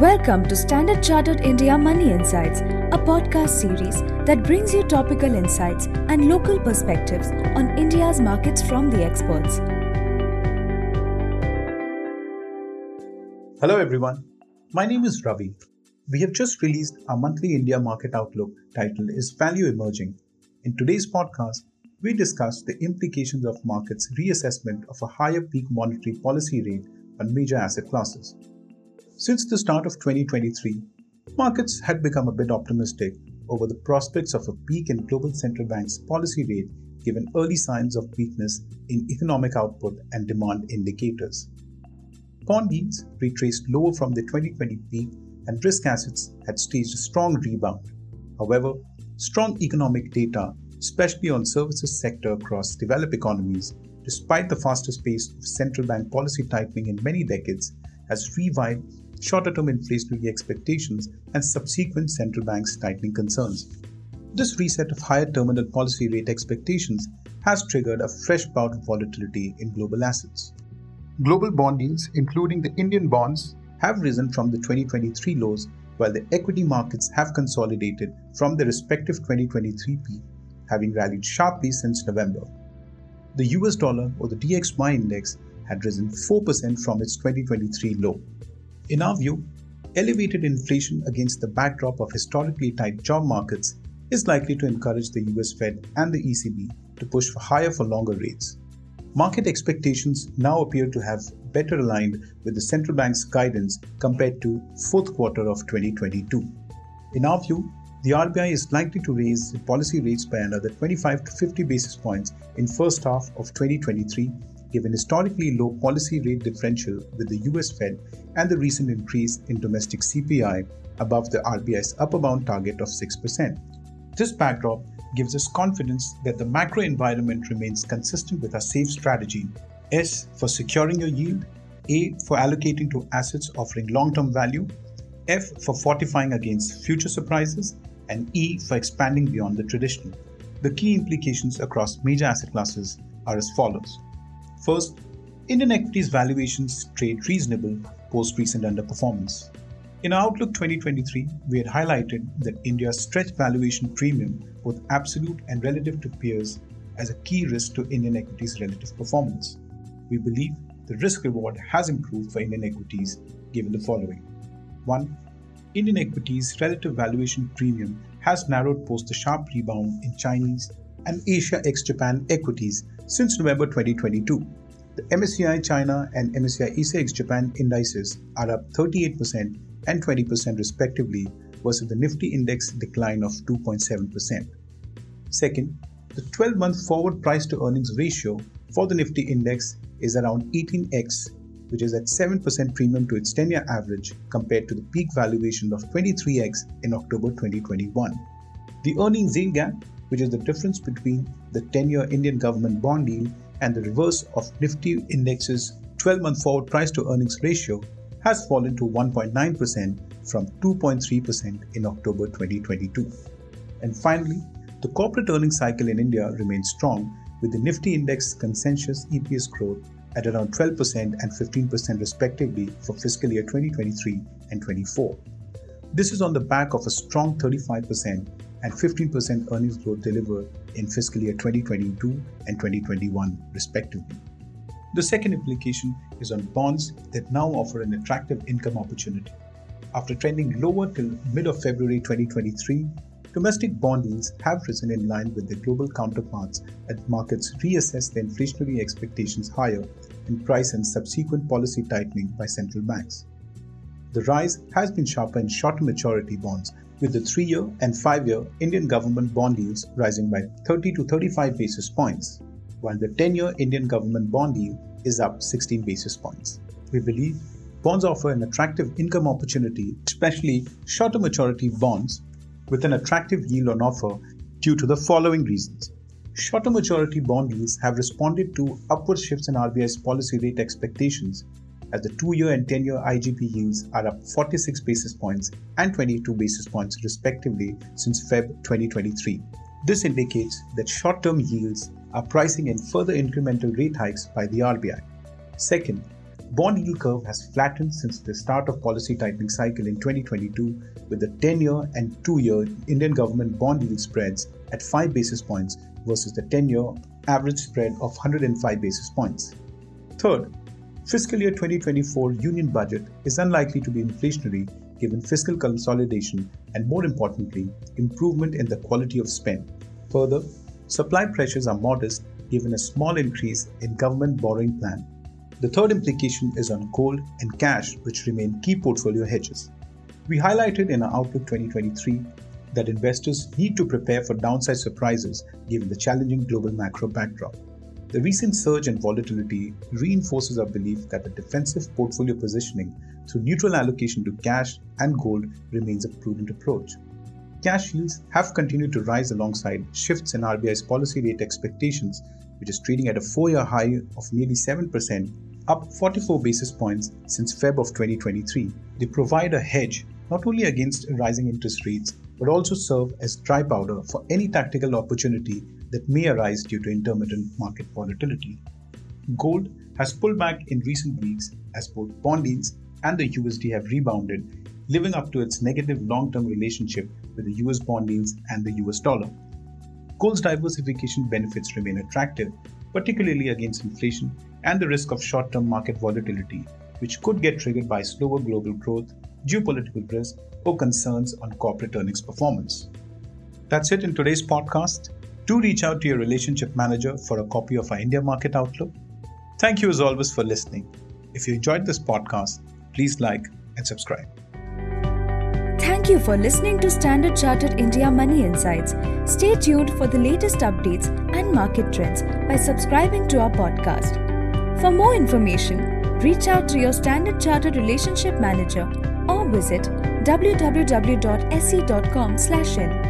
Welcome to Standard Chartered India Money Insights, a podcast series that brings you topical insights and local perspectives on India's markets from the experts. Hello, everyone. My name is Ravi. We have just released our monthly India market outlook titled Is Value Emerging? In today's podcast, we discuss the implications of markets' reassessment of a higher peak monetary policy rate on major asset classes. Since the start of 2023, markets had become a bit optimistic over the prospects of a peak in global central banks' policy rate given early signs of weakness in economic output and demand indicators. Bond yields retraced lower from the 2020 peak and risk assets had staged a strong rebound. However, strong economic data, especially on services sector across developed economies, despite the fastest pace of central bank policy tightening in many decades, has revived shorter term inflationary expectations, and subsequent central banks' tightening concerns. This reset of higher terminal policy rate expectations has triggered a fresh bout of volatility in global assets. Global bond yields, including the Indian bonds, have risen from the 2023 lows, while the equity markets have consolidated from their respective 2023 peak, having rallied sharply since November. The US dollar or the DXY index had risen 4% from its 2023 low. In our view, elevated inflation against the backdrop of historically tight job markets is likely to encourage the US Fed and the ECB to push for higher for longer rates. Market expectations now appear to have better aligned with the central bank's guidance compared to fourth quarter of 2022. In our view, the RBI is likely to raise policy rates by another 25 to 50 basis points in first half of 2023 given historically low policy rate differential with the US Fed and the recent increase in domestic CPI above the RBI's upper bound target of 6%. This backdrop gives us confidence that the macro environment remains consistent with our SAFE strategy S for securing your yield, A for allocating to assets offering long term value, F for fortifying against future surprises, and E for expanding beyond the traditional. The key implications across major asset classes are as follows. First, Indian equities valuations trade reasonable post recent underperformance. In our Outlook 2023, we had highlighted that India's stretched valuation premium, both absolute and relative to peers, as a key risk to Indian equities' relative performance. We believe the risk reward has improved for Indian equities given the following 1. Indian equities' relative valuation premium has narrowed post the sharp rebound in Chinese and Asia ex Japan equities since November 2022. The MSCI China and MSCI Asia Japan indices are up 38% and 20% respectively versus the Nifty index decline of 2.7%. Second, the 12 month forward price to earnings ratio for the Nifty index is around 18x, which is at 7% premium to its 10 year average compared to the peak valuation of 23x in October 2021. The earnings yield gap which is the difference between the 10 year Indian government bond yield and the reverse of Nifty index's 12 month forward price to earnings ratio, has fallen to 1.9% from 2.3% in October 2022. And finally, the corporate earnings cycle in India remains strong with the Nifty index consensus EPS growth at around 12% and 15% respectively for fiscal year 2023 and 24. This is on the back of a strong 35% and 15% earnings growth delivered in fiscal year 2022 and 2021, respectively. The second implication is on bonds that now offer an attractive income opportunity. After trending lower till mid of February 2023, domestic bond yields have risen in line with their global counterparts as markets reassess their inflationary expectations higher in price and subsequent policy tightening by central banks. The rise has been sharper in shorter maturity bonds, with the 3 year and 5 year Indian government bond yields rising by 30 to 35 basis points, while the 10 year Indian government bond yield is up 16 basis points. We believe bonds offer an attractive income opportunity, especially shorter maturity bonds, with an attractive yield on offer due to the following reasons. Shorter maturity bond yields have responded to upward shifts in RBI's policy rate expectations as the 2 year and 10 year IGB yields are up 46 basis points and 22 basis points respectively since Feb 2023. This indicates that short term yields are pricing in further incremental rate hikes by the RBI. Second, bond yield curve has flattened since the start of policy tightening cycle in 2022 with the 10-year and 2-year Indian government bond yield spreads at 5 basis points versus the 10-year average spread of 105 basis points. Third, fiscal year 2024 union budget is unlikely to be inflationary given fiscal consolidation and more importantly, improvement in the quality of spend. Further, supply pressures are modest given a small increase in government borrowing plan the third implication is on gold and cash, which remain key portfolio hedges. We highlighted in our Outlook 2023 that investors need to prepare for downside surprises given the challenging global macro backdrop. The recent surge in volatility reinforces our belief that a defensive portfolio positioning through neutral allocation to cash and gold remains a prudent approach. Cash yields have continued to rise alongside shifts in RBI's policy rate expectations, which is trading at a four year high of nearly 7% up 44 basis points since Feb of 2023. They provide a hedge not only against rising interest rates but also serve as dry powder for any tactical opportunity that may arise due to intermittent market volatility. Gold has pulled back in recent weeks as both bond yields and the USD have rebounded, living up to its negative long term relationship with the US bond yields and the US dollar. Gold's diversification benefits remain attractive, particularly against inflation and the risk of short term market volatility, which could get triggered by slower global growth, geopolitical risk, or concerns on corporate earnings performance. That's it in today's podcast. Do reach out to your relationship manager for a copy of our India Market Outlook. Thank you as always for listening. If you enjoyed this podcast, please like and subscribe. Thank you for listening to Standard Chartered India Money Insights. Stay tuned for the latest updates and market trends by subscribing to our podcast. For more information, reach out to your Standard Chartered Relationship Manager or visit www.sc.com/in.